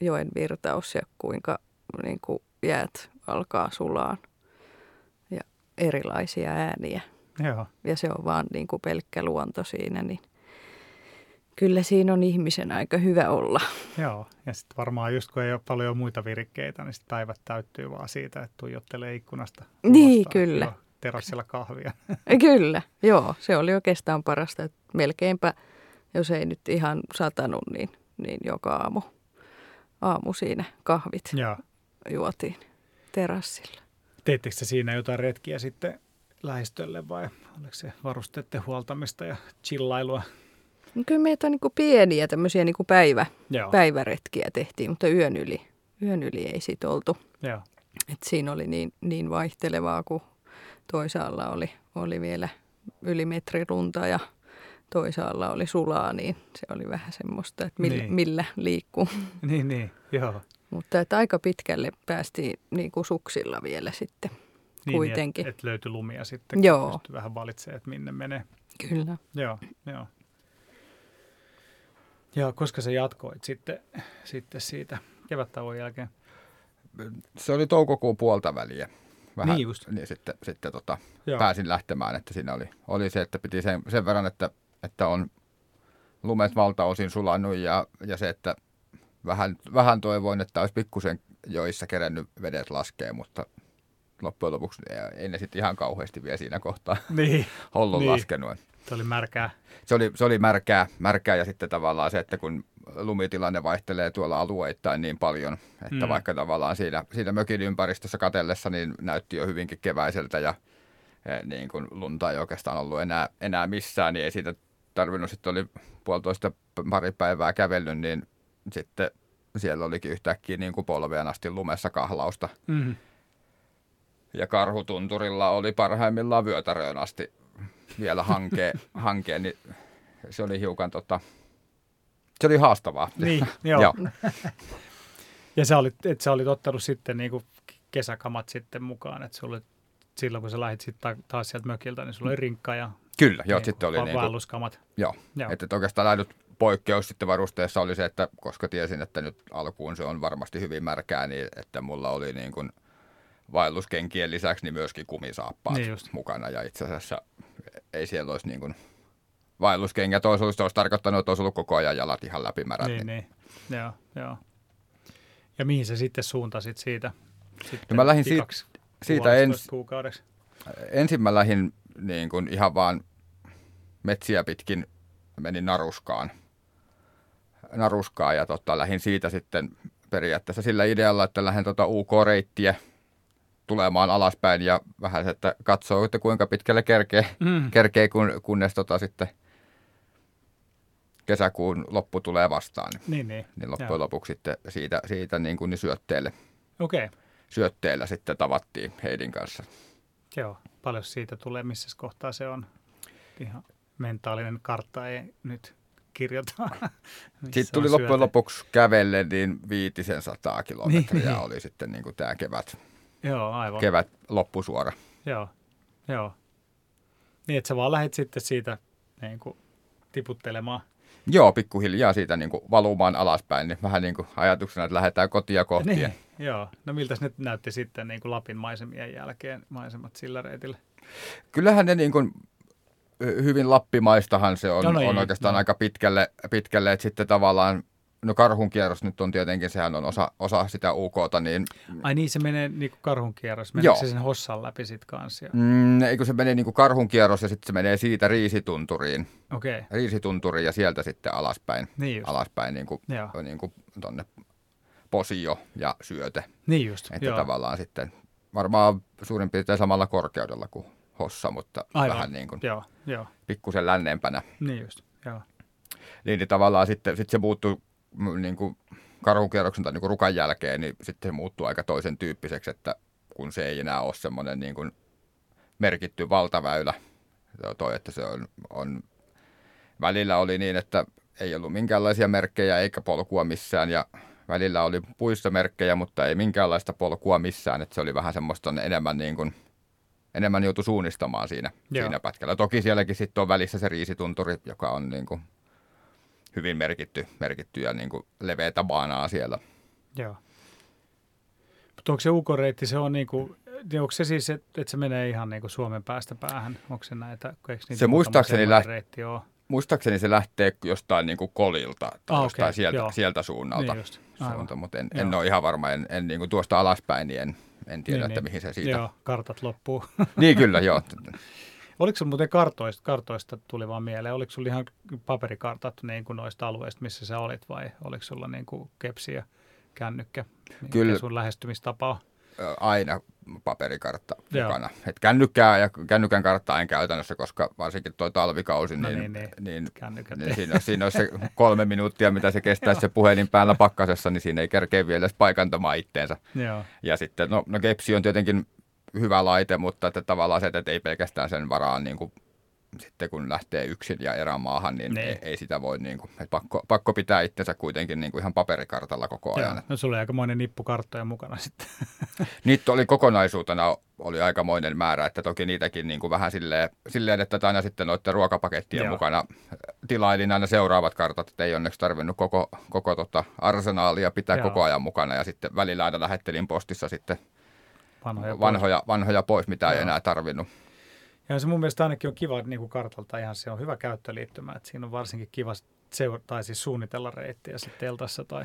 joen virtaus ja kuinka niin kuin jäät alkaa sulaan ja erilaisia ääniä. Joo. Ja se on vaan niin kuin pelkkä luonto siinä, niin kyllä siinä on ihmisen aika hyvä olla. Joo, ja sitten varmaan just kun ei ole paljon muita virikkeitä, niin sitten päivät täyttyy vaan siitä, että tuijottelee ikkunasta. Niin, kyllä. Jo terassilla kahvia. Kyllä, joo. Se oli oikeastaan parasta, että melkeinpä, jos ei nyt ihan satanut, niin, niin joka aamu, aamu siinä kahvit ja. juotiin terassilla. Teettekö se siinä jotain retkiä sitten lähistölle vai oliko se varusteiden huoltamista ja chillailua? No kyllä meitä on niin pieniä tämmöisiä niin päivä, päiväretkiä tehtiin, mutta yön yli, yön yli ei sit oltu. Joo. Et siinä oli niin, niin vaihtelevaa, kun toisaalla oli, oli vielä yli metri lunta ja toisaalla oli sulaa, niin se oli vähän semmoista, että millä, niin. millä liikkuu. Niin, niin, joo. Mutta että aika pitkälle päästiin niin kuin suksilla vielä sitten niin, kuitenkin. Niin, että et löytyi lumia sitten, Joo. vähän valitsemaan, että minne menee. Kyllä. Joo, joo. Ja koska sä jatkoit sitten, sitten siitä kevättauon jälkeen? Se oli toukokuun puolta väliä. Vähän, niin just. Niin sitten, sitten tota, pääsin lähtemään, että siinä oli, oli se, että piti sen, sen verran, että, että on lumet valtaosin sulannut ja, ja se, että vähän, vähän toivoin, että olisi pikkusen joissa kerännyt vedet laskee, mutta loppujen lopuksi ei ne sitten ihan kauheasti vielä siinä kohtaa niin. ollut niin. laskenut. Se oli märkää. Se oli, se oli märkää, märkää ja sitten tavallaan se, että kun lumitilanne vaihtelee tuolla alueittain niin paljon, että mm. vaikka tavallaan siinä, siinä mökin ympäristössä katellessa niin näytti jo hyvinkin keväiseltä ja eh, niin kuin lunta ei oikeastaan ollut enää, enää missään, niin ei siitä tarvinnut, sitten oli puolitoista pari päivää kävellyt, niin sitten siellä olikin yhtäkkiä niin kuin polveen asti lumessa kahlausta. Mm. Ja karhutunturilla oli parhaimmillaan vyötäröön asti vielä hankeen, hankeen niin se oli hiukan tota, se oli haastavaa. Niin, joo. joo. ja sä olit, et sä olit ottanut sitten niin kuin kesäkamat sitten mukaan, että sulla silloin kun sä lähdit sitten taas sieltä mökiltä, niin sulla oli rinkka ja Kyllä, joo, niin, sitten oli niin kuin, Joo, joo. että, että oikeastaan ainut poikkeus sitten varusteessa oli se, että koska tiesin, että nyt alkuun se on varmasti hyvin märkää, niin että mulla oli niin kuin vaelluskenkien lisäksi niin myöskin kumisaappaat niin mukana. Ja itse asiassa ei siellä olisi niin kuin vaelluskengät olisi, olisi, olisi tarkoittanut, että olisi ollut koko ajan jalat ihan läpimärät. Niin, niin. Joo, joo. Ja mihin sä sitten suuntasit siitä? Sitten no mä lähdin siitä, siitä ens, kuukaudeksi. ensin mä lähdin niin kuin ihan vaan metsiä pitkin menin naruskaan. Naruskaan ja tota, lähdin siitä sitten periaatteessa sillä idealla, että lähden tota UK-reittiä tulemaan alaspäin ja vähän että katsoo, että kuinka pitkälle kerkee, mm. kerkee kun, kunnes tota sitten kesäkuun loppu tulee vastaan. Niin, niin. niin loppujen Joo. lopuksi sitten siitä, siitä niin kuin niin syötteelle, okay. syötteellä sitten tavattiin Heidin kanssa. Joo, paljon siitä tulee, missä kohtaa se on. Ihan mentaalinen kartta ei nyt kirjoita. Sitten tuli loppujen lopuksi kävelle, niin viitisen sataa kilometriä niin, oli sitten niin kuin tämä kevät, Joo, aivan. kevät loppusuora. Joo, joo. Niin, että sä vaan lähdet sitten siitä niin kuin tiputtelemaan. Joo, pikkuhiljaa siitä niin kuin valumaan alaspäin, niin vähän niin kuin ajatuksena, että lähdetään kotia kohti. Niin, joo. No miltä ne näytti sitten niin kuin Lapin maisemien jälkeen maisemat sillä reitillä? Kyllähän ne niin kuin hyvin lappimaistahan se on, no, no on oikeastaan no. aika pitkälle, pitkälle, että sitten tavallaan No karhun kierros nyt on tietenkin, sehän on osa, osa sitä UKta. Niin... Ai niin, se menee niin kuin karhun kierros. Meneekö se sen hossan läpi sitten kanssa? Mm, eikö se menee niin kuin karhun kierros ja sitten se menee siitä riisitunturiin. Okei. Okay. Riisitunturiin ja sieltä sitten alaspäin. Niin just. Alaspäin niin kuin, niin kuin tonne posio ja syöte. Niin just, Että joo. tavallaan sitten varmaan suurin piirtein samalla korkeudella kuin hossa, mutta Aivan. vähän niin kuin joo, joo. pikkusen länneempänä. Niin just, joo. Niin, niin tavallaan sitten, sitten se muuttuu niin kuin karhukierroksen tai niin kuin rukan jälkeen, niin sitten se muuttuu aika toisen tyyppiseksi, että kun se ei enää ole semmoinen niin kuin merkitty valtaväylä, toi, että se on, on, välillä oli niin, että ei ollut minkäänlaisia merkkejä eikä polkua missään ja välillä oli puissa merkkejä, mutta ei minkäänlaista polkua missään, että se oli vähän semmoista enemmän niin kuin, enemmän joutu suunnistamaan siinä, siinä pätkällä. Toki sielläkin sitten on välissä se riisitunturi, joka on niin kuin hyvin merkitty, merkitty ja niin kuin leveätä baanaa siellä. Joo. Mutta onko se UK-reitti, se on niin kuin, niin onko se siis, että, että se menee ihan niin kuin Suomen päästä päähän? Onko se näitä, se muistaakseni, läht, reitti on? muistaakseni se lähtee jostain niin kuin kolilta tai ah, jostain okay, sieltä, sieltä suunnalta, niin suunta, mutta en, en ole ihan varma, en, en niin kuin tuosta alaspäin, niin en, en tiedä, niin, että niin. mihin se siitä... Joo, kartat loppuu. niin kyllä, joo. Oliko sinulla muuten kartoista, kartoista tuli vaan mieleen, oliko sinulla ihan paperikartat niin kuin noista alueista, missä sä olit vai oliko sinulla niin kuin kepsi ja kännykkä? Kyllä. sun lähestymistapa on? Aina paperikartta Joo. mukana. Et kännykkää ja kännykän karttaa en käytännössä, koska varsinkin tuo talvikausi, no niin, niin, niin, niin, niin siinä, siinä on se kolme minuuttia, mitä se kestää se puhelin päällä pakkasessa, niin siinä ei kerkeä vielä edes paikantamaan itteensä. Joo. Ja sitten, no, no kepsi on tietenkin hyvä laite, mutta että tavallaan se, että ei pelkästään sen varaan niin kuin, sitten kun lähtee yksin ja erämaahan, niin ei, ei sitä voi, niin kuin, että pakko, pakko pitää itsensä kuitenkin niin kuin ihan paperikartalla koko ajan. Joo, no sulla oli aikamoinen nippu karttoja mukana sitten. Niitä oli kokonaisuutena oli aikamoinen määrä, että toki niitäkin niin kuin vähän silleen, silleen, että aina sitten noiden ruokapakettien Joo. mukana tilailin aina seuraavat kartat, että ei onneksi tarvinnut koko, koko tota arsenaalia pitää Joo. koko ajan mukana ja sitten välillä aina lähettelin postissa sitten vanhoja, vanhoja, pois. vanhoja pois, mitä Joo. ei enää tarvinnut. Ja se mun mielestä ainakin on kiva niin kuin kartalta, ihan se on hyvä käyttöliittymä, että siinä on varsinkin kiva seura- tai siis suunnitella reittiä sitten teltassa tai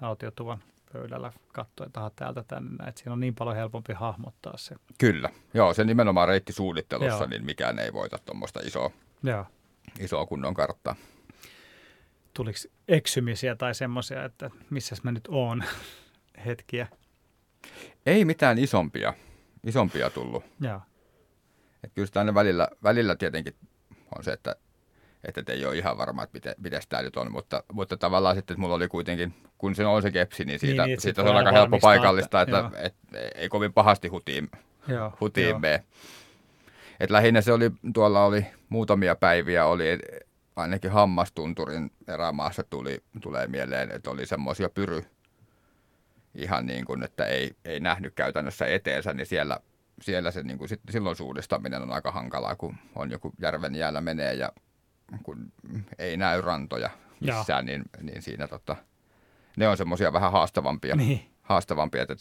autiotuvan pöydällä katsoa, että täältä tänne, että siinä on niin paljon helpompi hahmottaa se. Kyllä, joo, se nimenomaan reittisuunnittelussa, Joo. niin mikään ei voita tuommoista isoa, Joo. isoa kunnon karttaa. Tuliko eksymisiä tai semmoisia, että missä mä nyt oon hetkiä? Ei mitään isompia, isompia tullut. Joo. Et kyllä sitä välillä, välillä tietenkin on se, että, että ei ole ihan varma, että miten, miten tämä nyt on, mutta, mutta tavallaan sitten, että mulla oli kuitenkin, kun se on se kepsi, niin siitä, niin, niin siitä se on aika helppo paikallista, että, että, että ei kovin pahasti hutiin, joo, hutiin joo. mene. Et lähinnä se oli, tuolla oli muutamia päiviä, oli ainakin Hammastunturin erämaassa tuli, tulee mieleen, että oli semmoisia pyry, ihan niin kuin, että ei, ei nähnyt käytännössä eteensä, niin siellä, siellä se niin kuin, sit, silloin suudistaminen on aika hankalaa, kun on joku järven jäällä menee ja kun ei näy rantoja missään, niin, niin siinä tota, ne on semmoisia vähän haastavampia, niin. haastavampia että,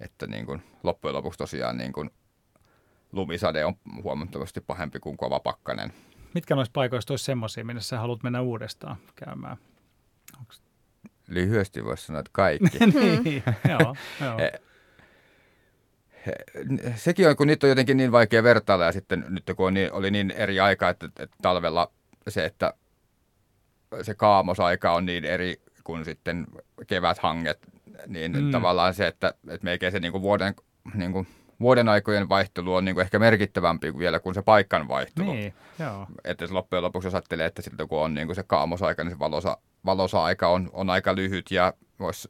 että niin kuin, loppujen lopuksi tosiaan niin kuin, lumisade on huomattavasti pahempi kuin kova pakkanen. Mitkä noista paikoista olisi semmoisia, minne sä haluat mennä uudestaan käymään? Onks... Lyhyesti voisi sanoa, että kaikki. niin, joo, joo. Sekin on, kun niitä on jotenkin niin vaikea vertailla ja sitten nyt kun on niin, oli niin eri aika, että, että talvella se, että se kaamosaika on niin eri kuin sitten keväthanget, niin mm. tavallaan se, että, että melkein se niin kuin vuoden niin kuin vuoden aikojen vaihtelu on niin kuin ehkä merkittävämpi kuin vielä kuin se paikan vaihtelu. Niin, joo. Että loppujen lopuksi jos ajattelee, että sitten kun on niin kuin se kaamosaika, niin se valosa, valosa aika on, on aika lyhyt ja voisi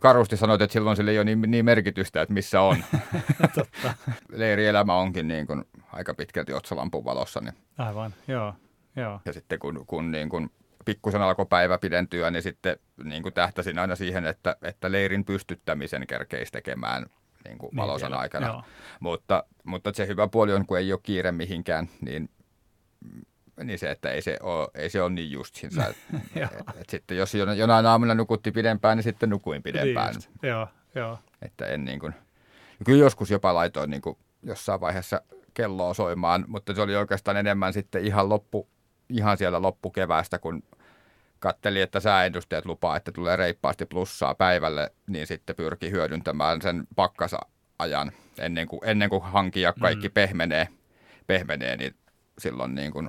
karusti sanoit, että silloin sillä ei ole niin, niin merkitystä, että missä on. Totta. Leirielämä onkin niin kuin aika pitkälti otsalampun valossa. Niin. Aivan, joo. joo. Ja sitten kun, kun niin kuin pikkusen alkoi päivä pidentyä, niin sitten niin kuin tähtäsin aina siihen, että, että leirin pystyttämisen kerkeisi tekemään niin kuin niin valosan vielä, aikana. Joo. Mutta, mutta se hyvä puoli on, kun ei ole kiire mihinkään, niin niin se, että ei se ole, ei se ole niin justinsa. et, et sitten jos jonain aamuna nukutti pidempään, niin sitten nukuin pidempään. Niin joo, joo. Että en niin kuin, kyllä joskus jopa laitoin niin kuin jossain vaiheessa kelloa soimaan, mutta se oli oikeastaan enemmän sitten ihan, loppu, ihan siellä loppukeväästä, kun katteli, että sääennusteet lupaa, että tulee reippaasti plussaa päivälle, niin sitten pyrki hyödyntämään sen pakkasajan ennen kuin, ennen kuin hanki ja kaikki mm. pehmenee, pehmenee, niin silloin niin kuin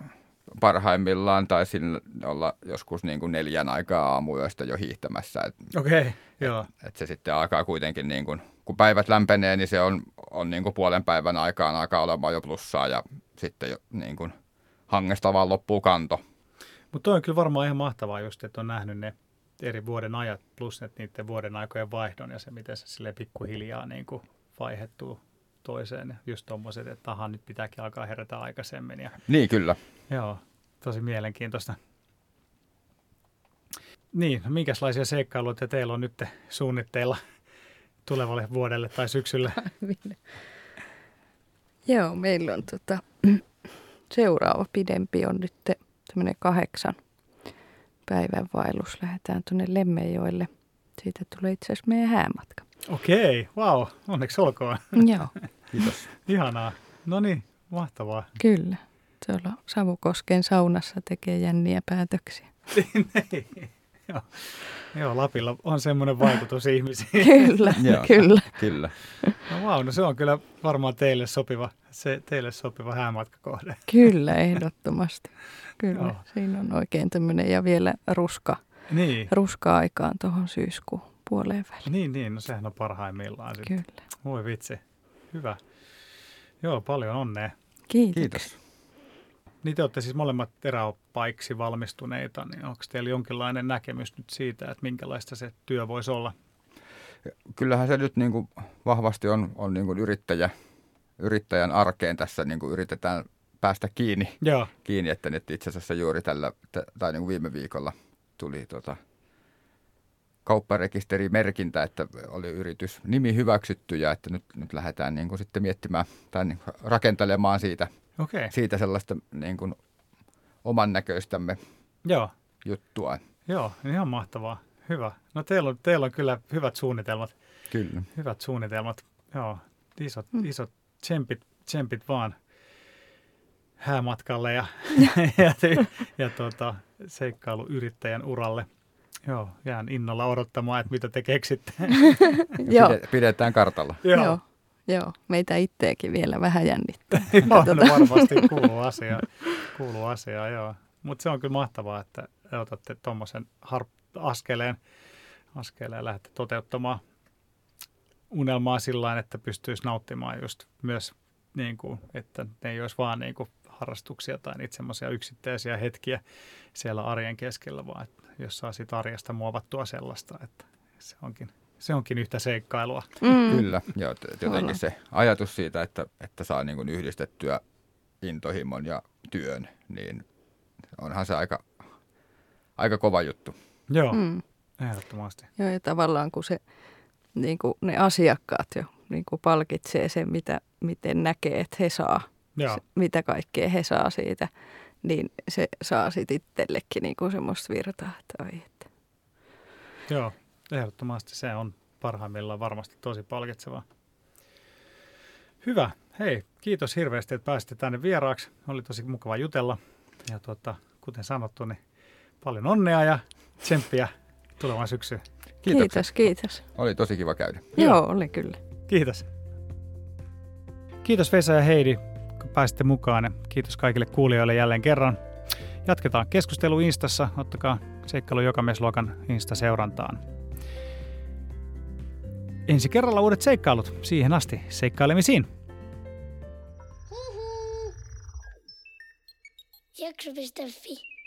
parhaimmillaan taisi olla joskus niin kuin neljän aikaa aamuyöstä jo hiihtämässä. Okei, okay, joo. Et, et se sitten alkaa kuitenkin, niin kuin, kun päivät lämpenee, niin se on, on niin kuin puolen päivän aikaan alkaa olemaan jo plussaa ja sitten jo niin kuin hangesta vaan loppuu kanto. Mutta on kyllä varmaan ihan mahtavaa just, että on nähnyt ne eri vuoden ajat plus että niiden vuoden aikojen vaihdon ja se, miten se sille pikkuhiljaa niin kuin vaihettuu toiseen. Just tuommoiset, että aha, nyt pitääkin alkaa herätä aikaisemmin. Ja, niin, kyllä. Joo, tosi mielenkiintoista. Niin, no minkälaisia seikkailuja teillä on nyt suunnitteilla tulevalle vuodelle tai syksyllä? Joo, meillä on tota, seuraava pidempi on nyt tämmöinen kahdeksan päivän vaellus. Lähdetään tuonne Lemmenjoelle. Siitä tulee itse asiassa meidän häämatka. Okei, wow, onneksi olkoon. Joo. Kiitos. Ihanaa. No niin, mahtavaa. Kyllä. Tuolla Savukosken saunassa tekee jänniä päätöksiä. niin. Joo. Joo, Lapilla on semmoinen vaikutus ihmisiin. kyllä, Joo, kyllä. kyllä. No wow, no se on kyllä varmaan teille sopiva, se, teille sopiva häämatkakohde. Kyllä, ehdottomasti. Kyllä, Joo. siinä on oikein tämmöinen ja vielä ruska, niin. ruska aikaan tuohon syyskuun puoleen väliin. Niin, niin, no sehän on parhaimmillaan sitten. Kyllä. Voi vitsi, hyvä. Joo, paljon onnea. Kiitos. Kiitos. Niin te olette siis molemmat eräoppaiksi valmistuneita, niin onko teillä jonkinlainen näkemys nyt siitä, että minkälaista se työ voisi olla? Kyllähän se nyt niin kuin vahvasti on, on niin kuin yrittäjä, yrittäjän arkeen tässä niin kuin yritetään päästä kiinni, Joo. kiinni että nyt itse asiassa juuri tällä, tai niin kuin viime viikolla tuli tota, kaupparekisterimerkintä, että oli yritys nimi hyväksytty ja että nyt, nyt lähdetään niin kuin sitten miettimään tai niin kuin rakentelemaan siitä, okay. siitä sellaista niin kuin oman näköistämme Joo. juttua. Joo, ihan mahtavaa. Hyvä. No teillä on, teillä on kyllä hyvät suunnitelmat. Kyllä. Hyvät suunnitelmat. Joo, isot, mm. isot tsempit, tsempit vaan häämatkalle ja, ja, ja, ja tuota, seikkailuyrittäjän uralle. Joo, jään innolla odottamaan, että mitä te keksitte. Joo. Pidetään kartalla. Joo. Joo. Joo, meitä itseäkin vielä vähän jännittää. joo, no varmasti kuuluu asiaa, kuuluu asiaa joo. Mutta se on kyllä mahtavaa, että otatte tuommoisen har- askeleen, askeleen ja lähdette toteuttamaan unelmaa sillä että pystyisi nauttimaan just myös, niin kuin, että ne ei olisi vaan niin kuin harrastuksia tai niitä semmoisia yksittäisiä hetkiä siellä arjen keskellä, vaan että jos saa siitä arjesta muovattua sellaista, että se onkin, se onkin yhtä seikkailua. Mm. Kyllä, ja jotenkin se ajatus siitä, että, että saa niin kuin yhdistettyä intohimon ja työn, niin onhan se aika, aika kova juttu. Joo, mm. ehdottomasti. Joo, ja tavallaan kun se, niin kuin ne asiakkaat jo niin kuin palkitsee sen, mitä, miten näkee, että he saa, se, mitä kaikkea he saa siitä, niin se saa sitten itsellekin niin kuin semmoista virtaa, että oi, että. Joo, ehdottomasti se on parhaimmillaan varmasti tosi palkitsevaa. Hyvä. Hei, kiitos hirveästi, että pääsitte tänne vieraaksi. Oli tosi mukava jutella. Ja tuota, kuten sanottu, niin paljon onnea ja tsemppiä tulevaan syksyyn. Kiitos, kiitos. Oli tosi kiva käydä. Joo, oli kyllä. Kiitos. Kiitos Vesa ja Heidi, pääsitte mukaan. Kiitos kaikille kuulijoille jälleen kerran. Jatketaan keskustelu Instassa. Ottakaa Seikkailu Jokamiesluokan Insta-seurantaan. Ensi kerralla uudet seikkailut. Siihen asti seikkailemisiin. Jakso.fi